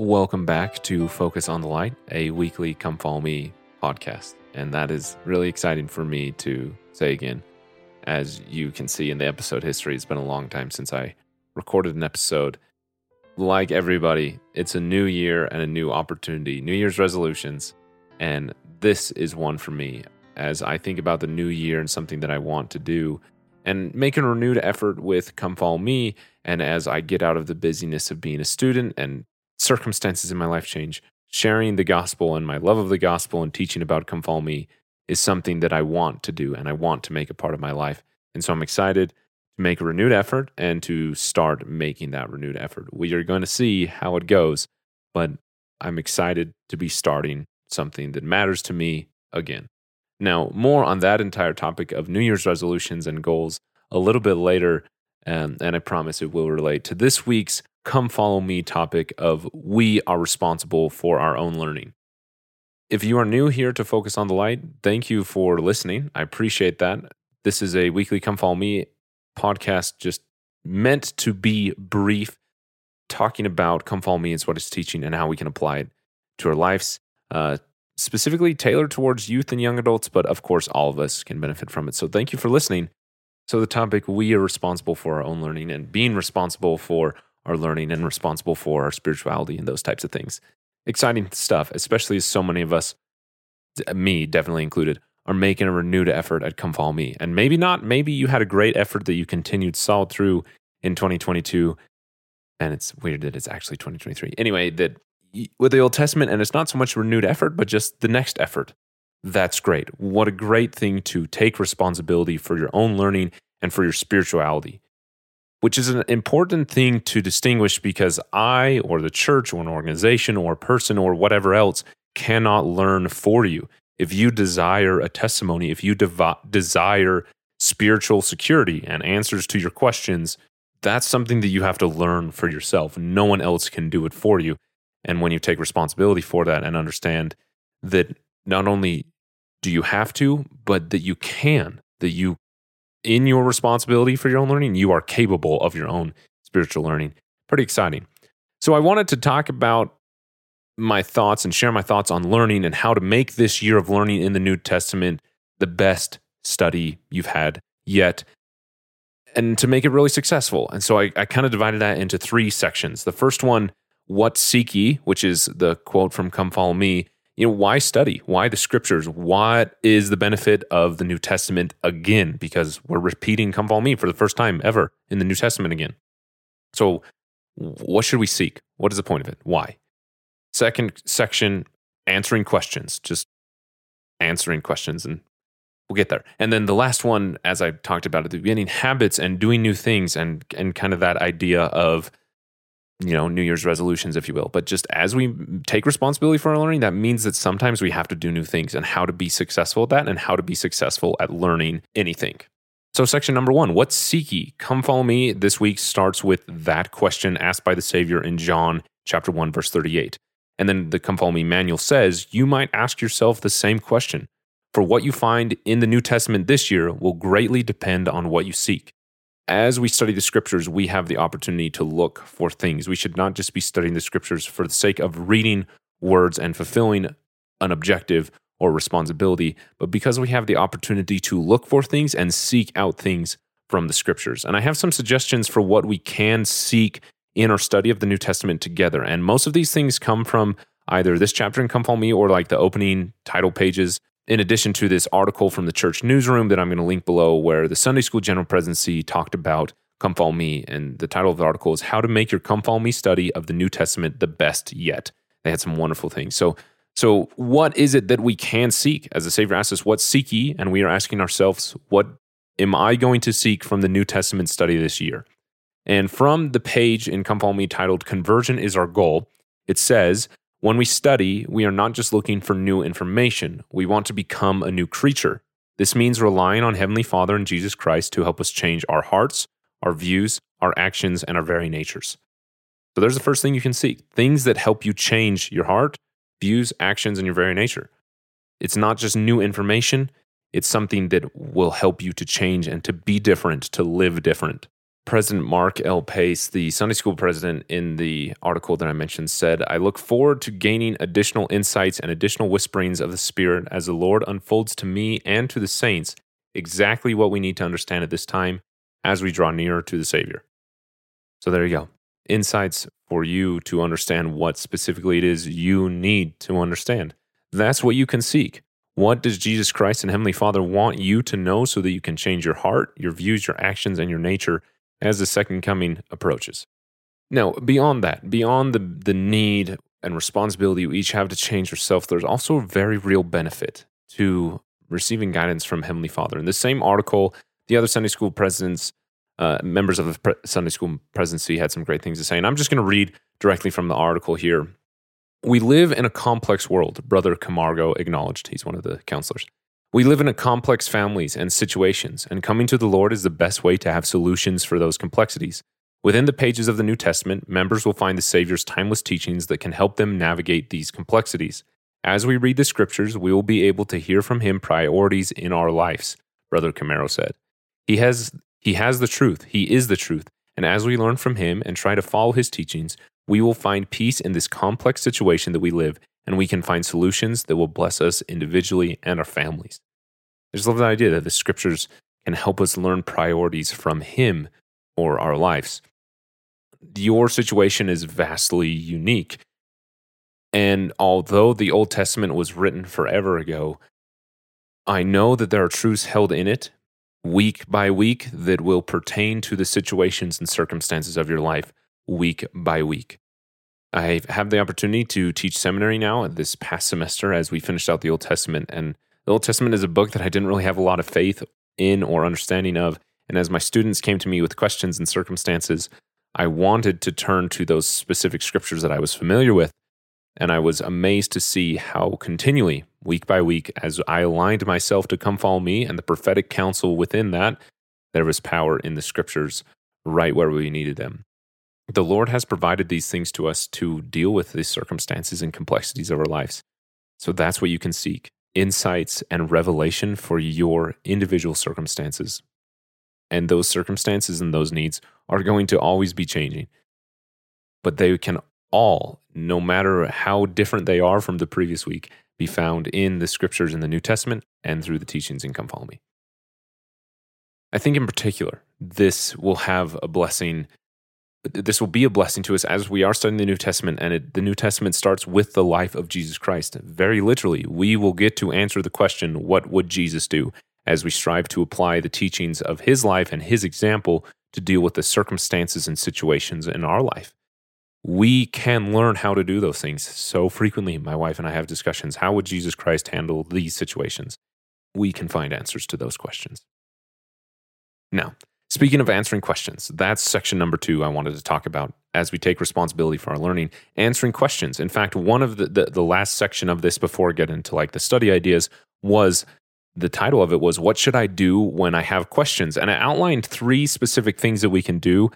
Welcome back to Focus on the Light, a weekly Come Follow Me podcast. And that is really exciting for me to say again. As you can see in the episode history, it's been a long time since I recorded an episode. Like everybody, it's a new year and a new opportunity, New Year's resolutions. And this is one for me as I think about the new year and something that I want to do and making a renewed effort with Come Follow Me. And as I get out of the busyness of being a student and circumstances in my life change, sharing the gospel and my love of the gospel and teaching about Come Follow Me is something that I want to do and I want to make a part of my life. And so I'm excited to make a renewed effort and to start making that renewed effort. We are going to see how it goes, but I'm excited to be starting something that matters to me again. Now, more on that entire topic of New Year's resolutions and goals a little bit later, um, and I promise it will relate to this week's Come Follow Me topic of we are responsible for our own learning. If you are new here to Focus on the Light, thank you for listening. I appreciate that. This is a weekly Come Follow Me podcast just meant to be brief, talking about Come Follow Me is what it's teaching and how we can apply it to our lives. Uh, specifically tailored towards youth and young adults, but of course, all of us can benefit from it. So, thank you for listening. So, the topic we are responsible for our own learning and being responsible for our learning and responsible for our spirituality and those types of things. Exciting stuff, especially as so many of us, me definitely included, are making a renewed effort at Come Follow Me. And maybe not, maybe you had a great effort that you continued solid through in 2022. And it's weird that it's actually 2023. Anyway, that with the Old Testament, and it's not so much renewed effort, but just the next effort. That's great. What a great thing to take responsibility for your own learning and for your spirituality, which is an important thing to distinguish because I, or the church, or an organization, or a person, or whatever else cannot learn for you. If you desire a testimony, if you desire spiritual security and answers to your questions, that's something that you have to learn for yourself. No one else can do it for you. And when you take responsibility for that and understand that not only do you have to, but that you can, that you, in your responsibility for your own learning, you are capable of your own spiritual learning. Pretty exciting. So I wanted to talk about my thoughts and share my thoughts on learning and how to make this year of learning in the New Testament the best study you've had yet and to make it really successful. And so I, I kind of divided that into three sections. The first one what seek ye, which is the quote from Come Follow Me, you know, why study? Why the scriptures? What is the benefit of the New Testament again? Because we're repeating Come Follow Me for the first time ever in the New Testament again. So, what should we seek? What is the point of it? Why? Second section, answering questions, just answering questions, and we'll get there. And then the last one, as I talked about at the beginning, habits and doing new things, and and kind of that idea of you know, New Year's resolutions, if you will. But just as we take responsibility for our learning, that means that sometimes we have to do new things and how to be successful at that and how to be successful at learning anything. So, section number one, what's seek? Come follow me. This week starts with that question asked by the Savior in John chapter 1, verse 38. And then the Come Follow Me manual says, you might ask yourself the same question. For what you find in the New Testament this year will greatly depend on what you seek as we study the scriptures, we have the opportunity to look for things. We should not just be studying the scriptures for the sake of reading words and fulfilling an objective or responsibility, but because we have the opportunity to look for things and seek out things from the scriptures. And I have some suggestions for what we can seek in our study of the New Testament together. And most of these things come from either this chapter in Come Follow Me or like the opening title pages in addition to this article from the church newsroom that I'm going to link below, where the Sunday School General Presidency talked about Come Follow Me. And the title of the article is How to Make Your Come Follow Me Study of the New Testament the Best Yet. They had some wonderful things. So, so what is it that we can seek? As the Savior asks us, What seek ye? And we are asking ourselves, What am I going to seek from the New Testament study this year? And from the page in Come Follow Me titled Conversion is Our Goal, it says, when we study, we are not just looking for new information, we want to become a new creature. This means relying on Heavenly Father and Jesus Christ to help us change our hearts, our views, our actions, and our very natures. So there's the first thing you can seek things that help you change your heart, views, actions, and your very nature. It's not just new information, it's something that will help you to change and to be different, to live different President Mark L. Pace, the Sunday school president in the article that I mentioned, said, I look forward to gaining additional insights and additional whisperings of the Spirit as the Lord unfolds to me and to the saints exactly what we need to understand at this time as we draw nearer to the Savior. So there you go. Insights for you to understand what specifically it is you need to understand. That's what you can seek. What does Jesus Christ and Heavenly Father want you to know so that you can change your heart, your views, your actions, and your nature as the second coming approaches? Now, beyond that, beyond the, the need and responsibility you each have to change yourself, there's also a very real benefit to receiving guidance from Heavenly Father. In the same article, the other Sunday school presidents, uh, members of the pre- Sunday school presidency, had some great things to say. And I'm just going to read directly from the article here. We live in a complex world, Brother Camargo acknowledged. He's one of the counselors. We live in a complex families and situations, and coming to the Lord is the best way to have solutions for those complexities. Within the pages of the New Testament, members will find the Savior's timeless teachings that can help them navigate these complexities. As we read the scriptures, we will be able to hear from him priorities in our lives, Brother Camargo said. He has, he has the truth, he is the truth, and as we learn from him and try to follow his teachings, we will find peace in this complex situation that we live, and we can find solutions that will bless us individually and our families. I just love the idea that the scriptures can help us learn priorities from him for our lives. Your situation is vastly unique and although the Old Testament was written forever ago, I know that there are truths held in it week by week that will pertain to the situations and circumstances of your life week by week. I have the opportunity to teach seminary now this past semester as we finished out the Old Testament. And the Old Testament is a book that I didn't really have a lot of faith in or understanding of. And as my students came to me with questions and circumstances, I wanted to turn to those specific scriptures that I was familiar with and I was amazed to see how continually, week by week, as I aligned myself to come follow me and the prophetic counsel within that, there was power in the scriptures right where we needed them. The Lord has provided these things to us to deal with the circumstances and complexities of our lives. So that's what you can seek insights and revelation for your individual circumstances. And those circumstances and those needs are going to always be changing, but they can all, no matter how different they are from the previous week, be found in the scriptures in the New Testament and through the teachings in Come Follow Me. I think in particular, this will have a blessing. This will be a blessing to us as we are studying the New Testament, and it, the New Testament starts with the life of Jesus Christ. Very literally, we will get to answer the question, What would Jesus do? as we strive to apply the teachings of his life and his example to deal with the circumstances and situations in our life we can learn how to do those things so frequently. My wife and I have discussions. How would Jesus Christ handle these situations? We can find answers to those questions. Now, speaking of answering questions, that's section number two I wanted to talk about as we take responsibility for our learning, answering questions. In fact, one of the, the, the last section of this before I get into like the study ideas was the title of it was What Should I Do When I Have Questions? And I outlined three specific things that we can do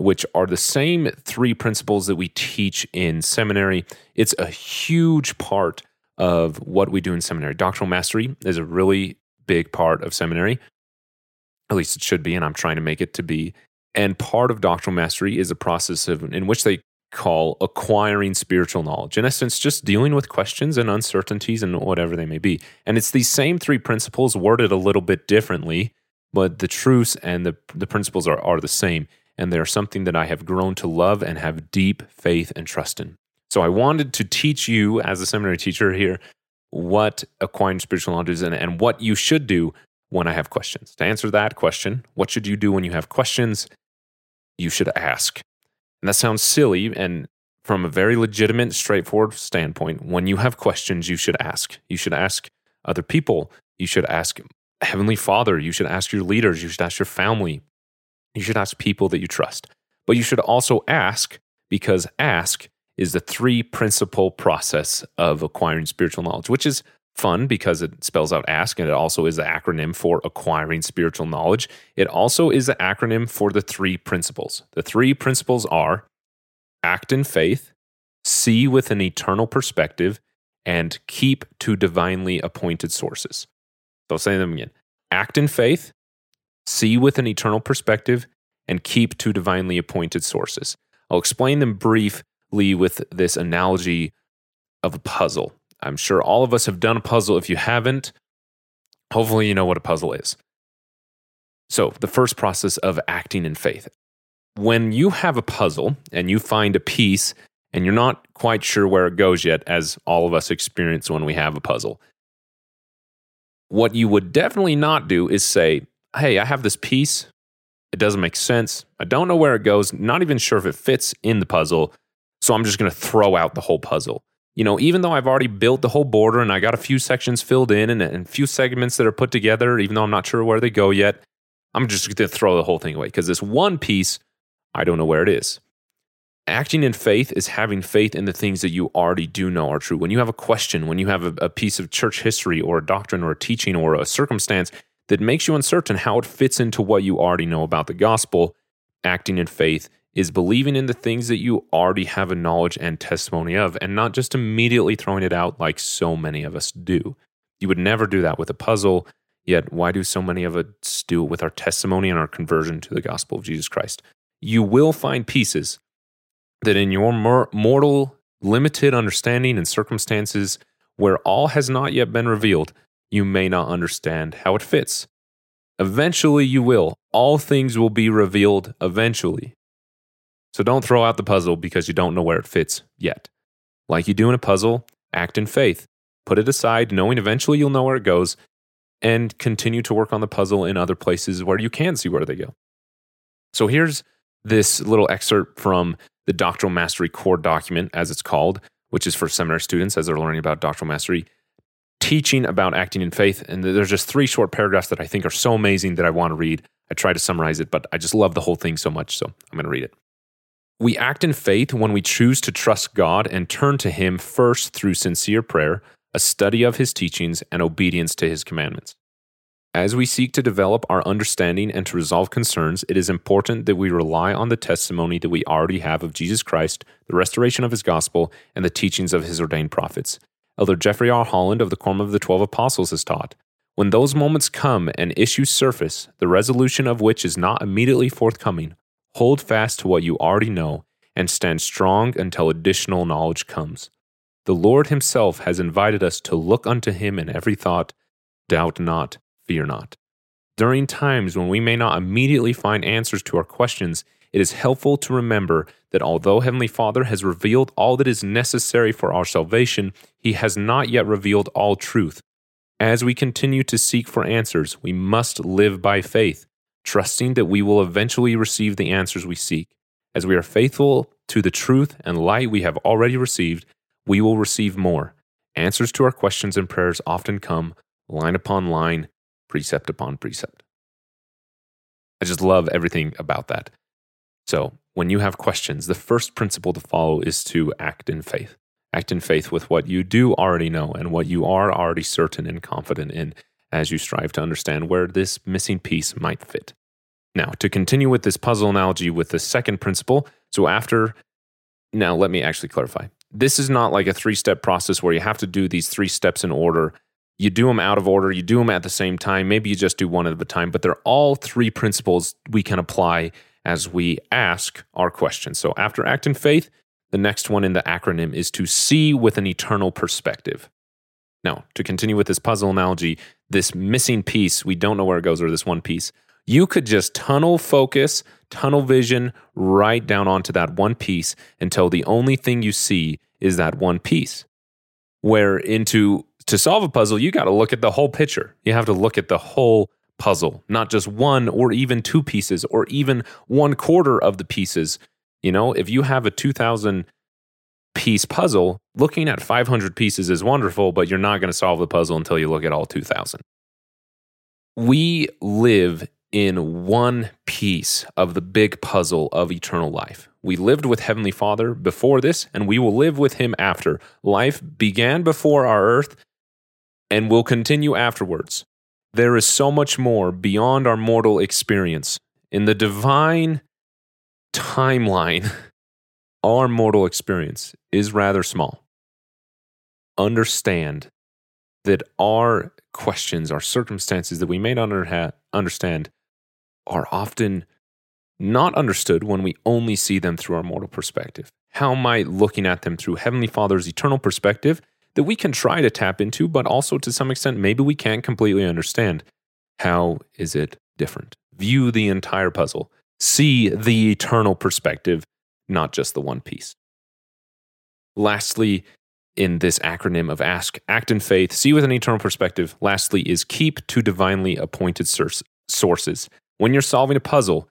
which are the same three principles that we teach in seminary. It's a huge part of what we do in seminary. Doctrinal mastery is a really big part of seminary. At least it should be, and I'm trying to make it to be. And part of doctrinal mastery is a process of, in which they call acquiring spiritual knowledge. In essence, just dealing with questions and uncertainties and whatever they may be. And it's these same three principles worded a little bit differently, but the truths and the, the principles are, are the same and they're something that I have grown to love and have deep faith and trust in. So I wanted to teach you, as a seminary teacher here, what acquiring spiritual knowledge is and, and what you should do when I have questions. To answer that question, what should you do when you have questions? You should ask. And that sounds silly, and from a very legitimate, straightforward standpoint, when you have questions, you should ask. You should ask other people. You should ask Heavenly Father. You should ask your leaders. You should ask your family. You should ask people that you trust. But you should also ask because ask is the three principal process of acquiring spiritual knowledge, which is fun because it spells out ask and it also is the acronym for acquiring spiritual knowledge. It also is the acronym for the three principles. The three principles are act in faith, see with an eternal perspective, and keep to divinely appointed sources. So I'll say them again act in faith, see with an eternal perspective, and keep to divinely appointed sources. I'll explain them briefly with this analogy of a puzzle. I'm sure all of us have done a puzzle. If you haven't, hopefully you know what a puzzle is. So, the first process of acting in faith. When you have a puzzle and you find a piece and you're not quite sure where it goes yet, as all of us experience when we have a puzzle, what you would definitely not do is say, Hey, I have this piece. It doesn't make sense. I don't know where it goes. Not even sure if it fits in the puzzle. So I'm just going to throw out the whole puzzle. You know, even though I've already built the whole border and I got a few sections filled in and, a few segments that are put together, even though I'm not sure where they go yet, I'm just going to throw the whole thing away because this one piece, I don't know where it is. Acting in faith is having faith in the things that you already do know are true. When you have a question, when you have a, a piece of church history or a doctrine or a teaching or a circumstance that makes you uncertain how it fits into what you already know about the gospel, acting in faith is believing in the things that you already have a knowledge and testimony of and not just immediately throwing it out like so many of us do. You would never do that with a puzzle Yet, why do so many of us do it with our testimony and our conversion to the gospel of Jesus Christ? You will find pieces that in your mortal, limited understanding and circumstances where all has not yet been revealed, you may not understand how it fits. Eventually, you will. All things will be revealed eventually. So don't throw out the puzzle because you don't know where it fits yet. Like you do in a puzzle, act in faith. Put it aside, knowing eventually you'll know where it goes, and continue to work on the puzzle in other places where you can see where they go. So here's this little excerpt from the Doctrinal Mastery Core document, as it's called, which is for seminary students as they're learning about doctrinal mastery, teaching about acting in faith. And there's just three short paragraphs that I think are so amazing that I want to read. I try to summarize it, but I just love the whole thing so much. So I'm going to read it. We act in faith when we choose to trust God and turn to Him first through sincere prayer, a study of his teachings, and obedience to his commandments. As we seek to develop our understanding and to resolve concerns, it is important that we rely on the testimony that we already have of Jesus Christ, the restoration of his gospel, and the teachings of his ordained prophets. Elder Jeffrey R. Holland of the Quorum of the Twelve Apostles has taught When those moments come and issues surface, the resolution of which is not immediately forthcoming, hold fast to what you already know and stand strong until additional knowledge comes. The Lord Himself has invited us to look unto Him in every thought, doubt not, fear not. During times when we may not immediately find answers to our questions, it is helpful to remember that although Heavenly Father has revealed all that is necessary for our salvation, He has not yet revealed all truth. As we continue to seek for answers, we must live by faith, trusting that we will eventually receive the answers we seek. As we are faithful to the truth and light we have already received, we will receive more. Answers to our questions and prayers often come line upon line, precept upon precept. I just love everything about that. So, when you have questions, the first principle to follow is to act in faith. Act in faith with what you do already know and what you are already certain and confident in as you strive to understand where this missing piece might fit. Now, to continue with this puzzle analogy with the second principle, so after, now let me actually clarify this is not like a three step process where you have to do these three steps in order. You do them out of order, you do them at the same time. Maybe you just do one at a time, but they're all three principles we can apply as we ask our questions. So after act in faith, the next one in the acronym is to see with an eternal perspective. Now, to continue with this puzzle analogy, this missing piece, we don't know where it goes, or this one piece, you could just tunnel focus, tunnel vision right down onto that one piece until the only thing you see is that one piece. Where into to solve a puzzle, you got to look at the whole picture. You have to look at the whole puzzle, not just one or even two pieces or even one quarter of the pieces. You know, if you have a 2000 piece puzzle, looking at 500 pieces is wonderful, but you're not going to solve the puzzle until you look at all 2000. We live in one piece of the big puzzle of eternal life. We lived with Heavenly Father before this, and we will live with Him after. Life began before our earth and will continue afterwards. There is so much more beyond our mortal experience. In the divine timeline, our mortal experience is rather small. Understand that our questions, our circumstances that we may not understand, are often not understood when we only see them through our mortal perspective? How might looking at them through Heavenly Father's eternal perspective that we can try to tap into, but also to some extent, maybe we can't completely understand? How is it different? View the entire puzzle, see the eternal perspective, not just the one piece. Lastly, in this acronym of ask, act in faith, see with an eternal perspective. Lastly, is keep to divinely appointed sources. When you're solving a puzzle,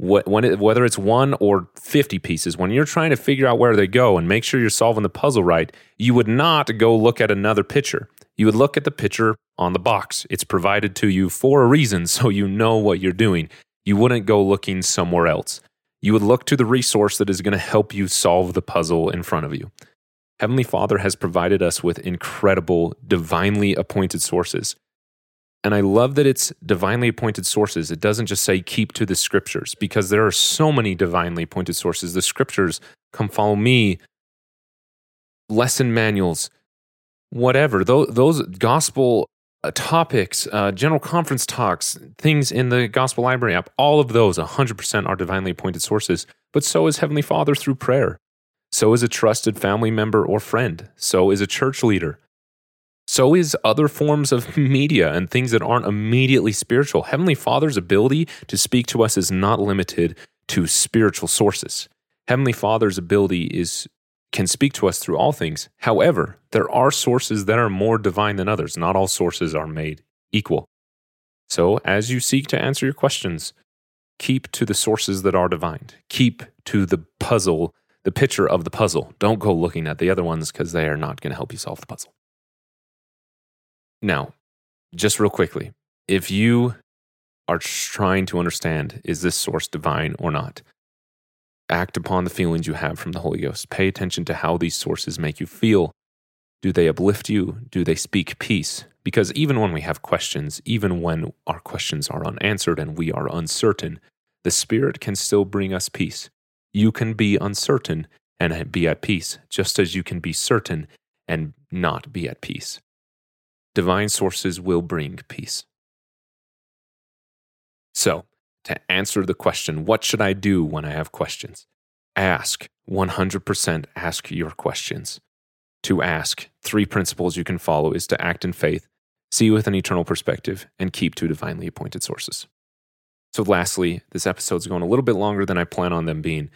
it, whether it's one or 50 pieces, when you're trying to figure out where they go and make sure you're solving the puzzle right, you would not go look at another picture. You would look at the picture on the box. It's provided to you for a reason, so you know what you're doing. You wouldn't go looking somewhere else. You would look to the resource that is going to help you solve the puzzle in front of you. Heavenly Father has provided us with incredible, divinely appointed sources. And I love that it's divinely appointed sources. It doesn't just say keep to the scriptures because there are so many divinely appointed sources. The scriptures, come follow me, lesson manuals, whatever. Those, those gospel uh, topics, uh, general conference talks, things in the gospel library app, all of those 100% are divinely appointed sources. But so is Heavenly Father through prayer. So is a trusted family member or friend. So is a church leader. So is other forms of media and things that aren't immediately spiritual. Heavenly Father's ability to speak to us is not limited to spiritual sources. Heavenly Father's ability is can speak to us through all things. However, there are sources that are more divine than others. Not all sources are made equal. So, as you seek to answer your questions, keep to the sources that are divine. Keep to the puzzle the picture of the puzzle. Don't go looking at the other ones because they are not going to help you solve the puzzle. Now, just real quickly, if you are trying to understand is this source divine or not, act upon the feelings you have from the Holy Ghost. Pay attention to how these sources make you feel. Do they uplift you? Do they speak peace? Because even when we have questions, even when our questions are unanswered and we are uncertain, the Spirit can still bring us peace. You can be uncertain and be at peace, just as you can be certain and not be at peace. Divine sources will bring peace. So, to answer the question, what should I do when I have questions? Ask 100% ask your questions. To ask, three principles you can follow is to act in faith, see with an eternal perspective, and keep to divinely appointed sources. So, lastly, this episode's going a little bit longer than I plan on them being,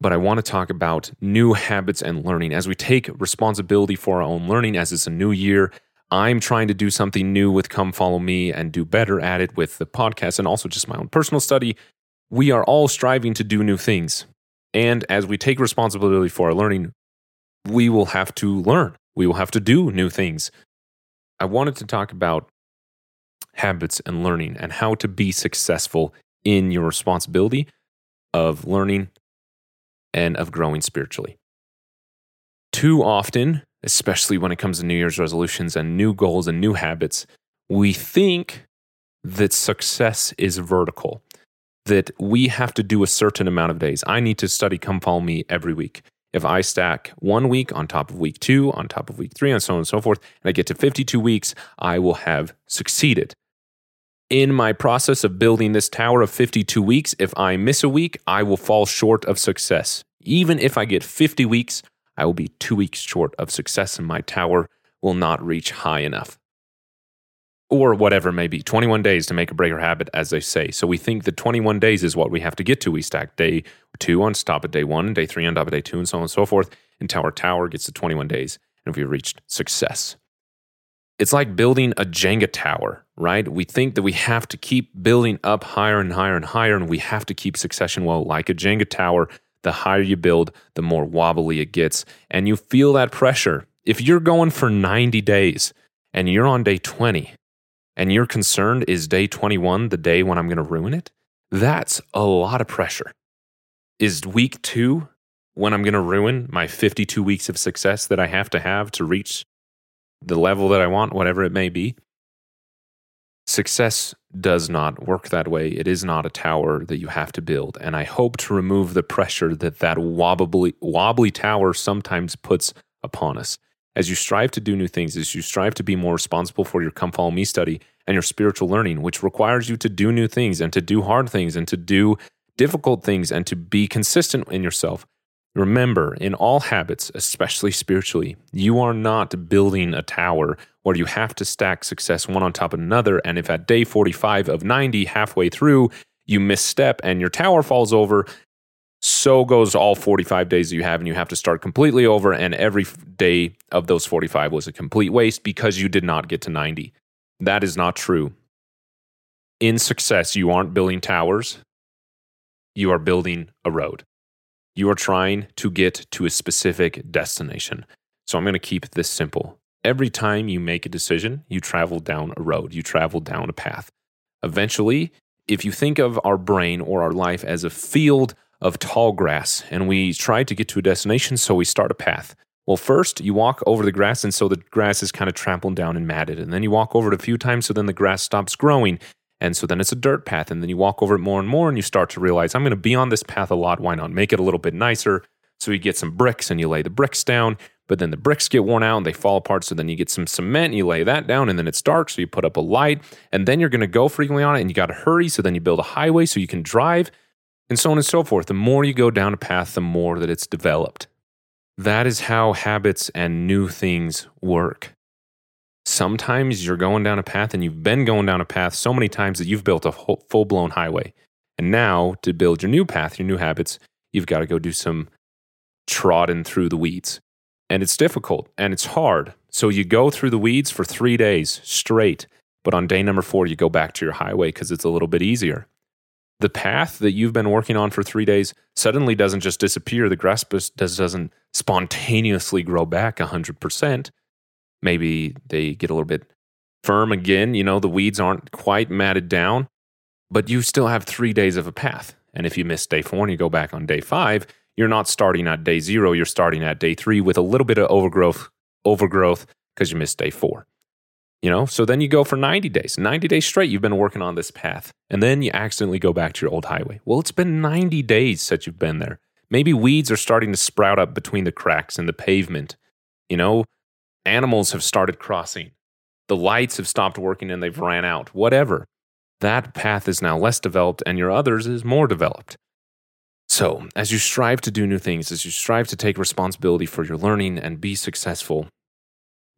but I want to talk about new habits and learning as we take responsibility for our own learning as it's a new year. I'm trying to do something new with Come Follow Me and do better at it with the podcast and also just my own personal study. We are all striving to do new things. And as we take responsibility for our learning, we will have to learn. We will have to do new things. I wanted to talk about habits and learning and how to be successful in your responsibility of learning and of growing spiritually. Too often, especially when it comes to New Year's resolutions and new goals and new habits, we think that success is vertical, that we have to do a certain amount of days. I need to study Come Follow Me every week. If I stack one week on top of week two, on top of week three, and so on and so forth, and I get to 52 weeks, I will have succeeded in my process of building this tower of 52 weeks, if I miss a week, I will fall short of success. Even if I get 50 weeks, I will be two weeks short of success and my tower will not reach high enough. Or whatever may be, 21 days to make a breaker habit, as they say. So we think that 21 days is what we have to get to. We stack day two on top of day one, day three on top of day two, and so on and so forth until our tower gets to 21 days and we've reached success. It's like building a Jenga tower, right? We think that we have to keep building up higher and higher and higher, and we have to keep succession well, like a Jenga tower. The higher you build, the more wobbly it gets. And you feel that pressure. If you're going for 90 days and you're on day 20 and you're concerned, is day 21 the day when I'm going to ruin it? That's a lot of pressure. Is week two when I'm going to ruin my 52 weeks of success that I have to have to reach the level that I want, whatever it may be. Success does not work that way. It is not a tower that you have to build. And I hope to remove the pressure that that wobbly, wobbly tower sometimes puts upon us. As you strive to do new things, as you strive to be more responsible for your Come Follow Me study and your spiritual learning, which requires you to do new things and to do hard things and to do difficult things and to be consistent in yourself. Remember, in all habits, especially spiritually, you are not building a tower where you have to stack success one on top of another. And if at day 45 of 90, halfway through, you misstep and your tower falls over, so goes all 45 days you have, and you have to start completely over. And every day of those 45 was a complete waste because you did not get to 90. That is not true. In success, you aren't building towers, you are building a road. You are trying to get to a specific destination. So I'm going to keep this simple. Every time you make a decision, you travel down a road, you travel down a path. Eventually, if you think of our brain or our life as a field of tall grass and we try to get to a destination, so we start a path. Well, first you walk over the grass, and so the grass is kind of trampled down and matted. And then you walk over it a few times, so then the grass stops growing. And so then it's a dirt path. And then you walk over it more and more, and you start to realize, I'm going to be on this path a lot. Why not make it a little bit nicer? So you get some bricks and you lay the bricks down, but then the bricks get worn out and they fall apart. So then you get some cement and you lay that down, and then it's dark. So you put up a light, and then you're going to go frequently on it, and you got to hurry. So then you build a highway so you can drive and so on and so forth. The more you go down a path, the more that it's developed. That is how habits and new things work. Sometimes you're going down a path and you've been going down a path so many times that you've built a full blown highway. And now, to build your new path, your new habits, you've got to go do some trotting through the weeds. And it's difficult and it's hard. So you go through the weeds for three days straight. But on day number four, you go back to your highway because it's a little bit easier the path that you've been working on for three days suddenly doesn't just disappear. The grass doesn't spontaneously grow back 100%. Maybe they get a little bit firm again. You know, the weeds aren't quite matted down, but you still have three days of a path. And if you miss day four and you go back on day five, you're not starting at day zero. You're starting at day three with a little bit of overgrowth, overgrowth because you missed day four. You know, so then you go for 90 days. 90 days straight, you've been working on this path. And then you accidentally go back to your old highway. Well, it's been 90 days since you've been there. Maybe weeds are starting to sprout up between the cracks in the pavement. You know, animals have started crossing. The lights have stopped working and they've ran out. Whatever. That path is now less developed and your others is more developed. So, as you strive to do new things, as you strive to take responsibility for your learning and be successful,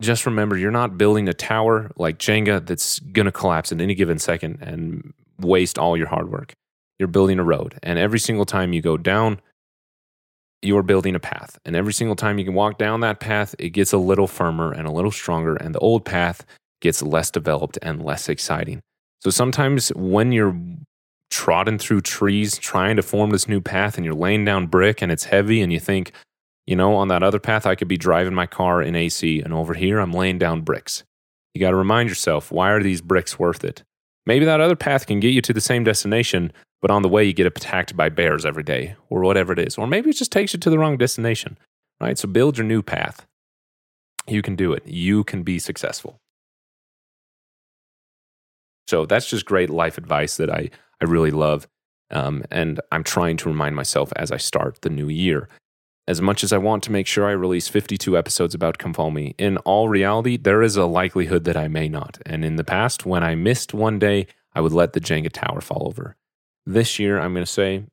just remember you're not building a tower like Jenga that's going to collapse at any given second and waste all your hard work. You're building a road. And every single time you go down, you're building a path. And every single time you can walk down that path, it gets a little firmer and a little stronger. And the old path gets less developed and less exciting. So sometimes when you're trotting through trees trying to form this new path and you're laying down brick and it's heavy and you think, you know, on that other path, I could be driving my car in AC, and over here, I'm laying down bricks. You got to remind yourself why are these bricks worth it? Maybe that other path can get you to the same destination, but on the way, you get attacked by bears every day, or whatever it is. Or maybe it just takes you to the wrong destination, right? So build your new path. You can do it, you can be successful. So that's just great life advice that I, I really love. Um, and I'm trying to remind myself as I start the new year as much as I want to make sure I release 52 episodes about Come Follow Me, in all reality, there is a likelihood that I may not. And in the past, when I missed one day, I would let the Jenga tower fall over. This year, I'm going to say,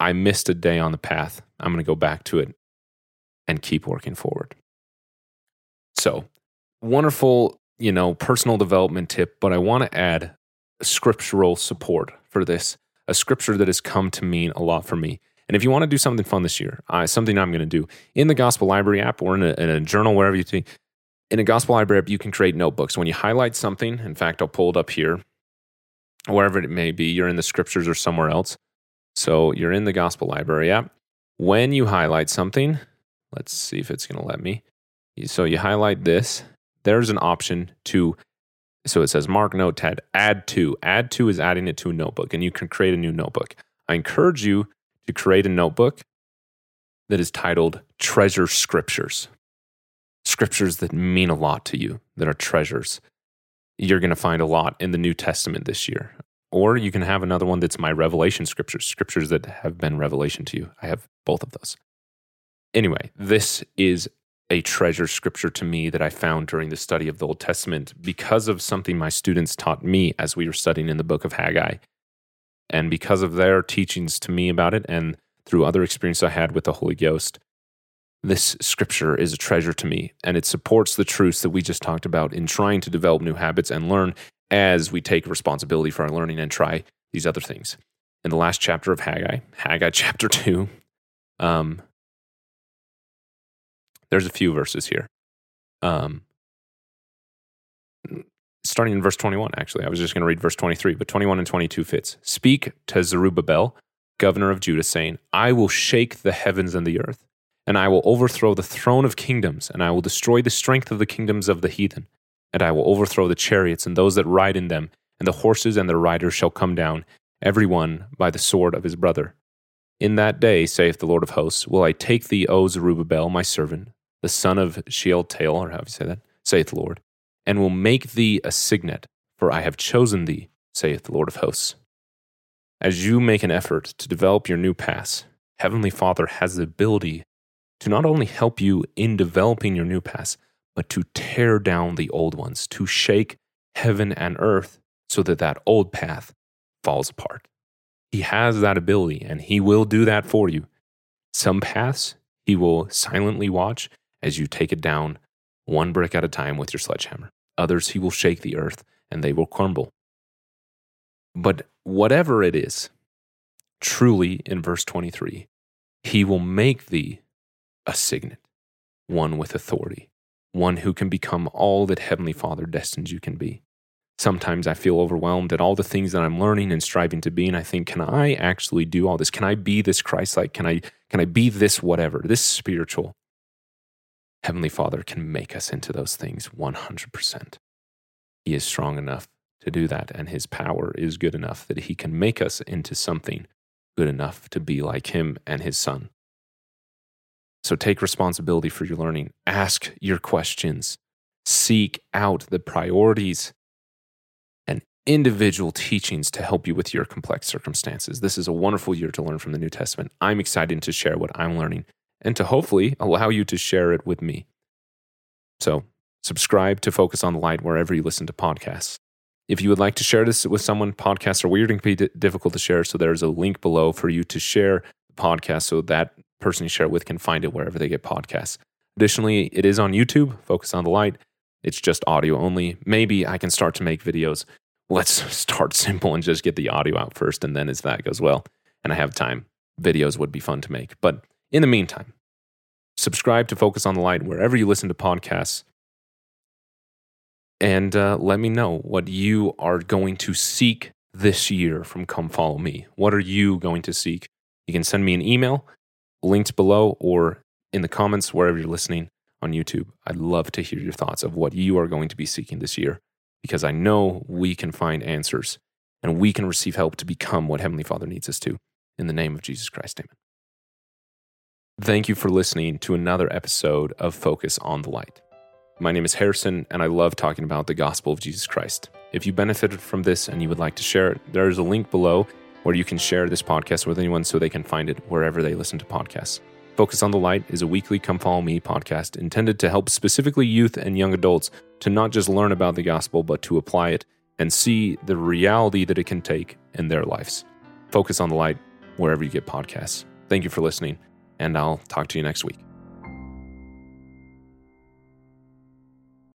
I missed a day on the path. I'm going to go back to it and keep working forward. So, wonderful, you know, personal development tip, but I want to add scriptural support for this, a scripture that has come to mean a lot for me. And if you want to do something fun this year, uh, something I'm going to do in the Gospel Library app or in a, in a journal, wherever you see, in a Gospel Library app, you can create notebooks. When you highlight something, in fact, I'll pull it up here, wherever it may be, you're in the scriptures or somewhere else. So you're in the Gospel Library app. When you highlight something, let's see if it's going to let me. So you highlight this, there's an option to so it says mark notepad add to add to is adding it to a notebook and you can create a new notebook i encourage you to create a notebook that is titled Treasure Scriptures. Scriptures that mean a lot to you, that are treasures. You're going to find a lot in the New Testament this year. Or you can have another one that's my revelation scriptures, scriptures that have been revelation to you. I have both of those. Anyway, this is a treasure scripture to me that I found during the study of the Old Testament because of something my students taught me as we were studying in the book of Haggai. And because of their teachings to me about it and through other experiences I had with the Holy Ghost, this scripture is a treasure to me. And it supports the truths that we just talked about in trying to develop new habits and learn as we take responsibility for our learning and try these other things. In the last chapter of Haggai, Haggai chapter 2, um, there's a few verses here. Um, starting in verse 21, actually. I was just going to read verse 23, but 21 and 22 fits. Speak to Zerubbabel, governor of Judah, saying, I will shake the heavens and the earth, and I will overthrow the throne of kingdoms, and I will destroy the strength of the kingdoms of the heathen, and I will overthrow the chariots and those that ride in them, and the horses and their riders shall come down, every one by the sword of his brother. In that day, saith the Lord of hosts, will I take thee, O Zerubbabel, my servant, the son of Shealtiel, or how do you say that? saith the Lord, and will make thee a signet, for I have chosen thee, saith the Lord of hosts. As you make an effort to develop your new paths, Heavenly Father has the ability to not only help you in developing your new paths, but to tear down the old ones, to shake heaven and earth so that that old path falls apart. He has that ability and he will do that for you. Some paths he will silently watch as you take it down one brick at a time with your sledgehammer. Others he will shake the earth and they will crumble. But whatever it is, truly in verse 23, he will make thee a signet, one with authority, one who can become all that Heavenly Father destines you can be. Sometimes I feel overwhelmed at all the things that I'm learning and striving to be, and I think, can I actually do all this? Can I be this Christ-like? Can I can I be this whatever, this spiritual? Heavenly Father can make us into those things 100%. He is strong enough to do that, and His power is good enough that He can make us into something good enough to be like Him and His Son. So take responsibility for your learning, ask your questions, seek out the priorities and individual teachings to help you with your complex circumstances. This is a wonderful year to learn from the New Testament. I'm excited to share what I'm learning and to hopefully allow you to share it with me. So, subscribe to Focus on the Light wherever you listen to podcasts. If you would like to share this with someone, podcasts are weird and can be difficult to share. So, there's a link below for you to share the podcast so that person you share it with can find it wherever they get podcasts. Additionally, it is on YouTube, Focus on the Light. It's just audio only. Maybe I can start to make videos let's start simple and just get the audio out first. And then as that goes well, and I have time, videos would be fun to make. But in the meantime, subscribe to Focus on the Light wherever you listen to podcasts. And uh, let me know what you are going to seek this year from Come Follow Me. What are you going to seek? You can send me an email, linked below, or in the comments wherever you're listening on YouTube. I'd love to hear your thoughts of what you are going to be seeking this year because I know we can find answers and we can receive help to become what Heavenly Father needs us to. In the name of Jesus Christ, amen. Thank you for listening to another episode of Focus on the Light. My name is Harrison, and I love talking about the gospel of Jesus Christ. If you benefited from this and you would like to share it, there is a link below where you can share this podcast with anyone so they can find it wherever they listen to podcasts. Focus on the Light is a weekly Come Follow Me podcast intended to help specifically youth and young adults to not just learn about the gospel, but to apply it and see the reality that it can take in their lives. Focus on the Light wherever you get podcasts. Thank you for listening, and I'll talk to you next week.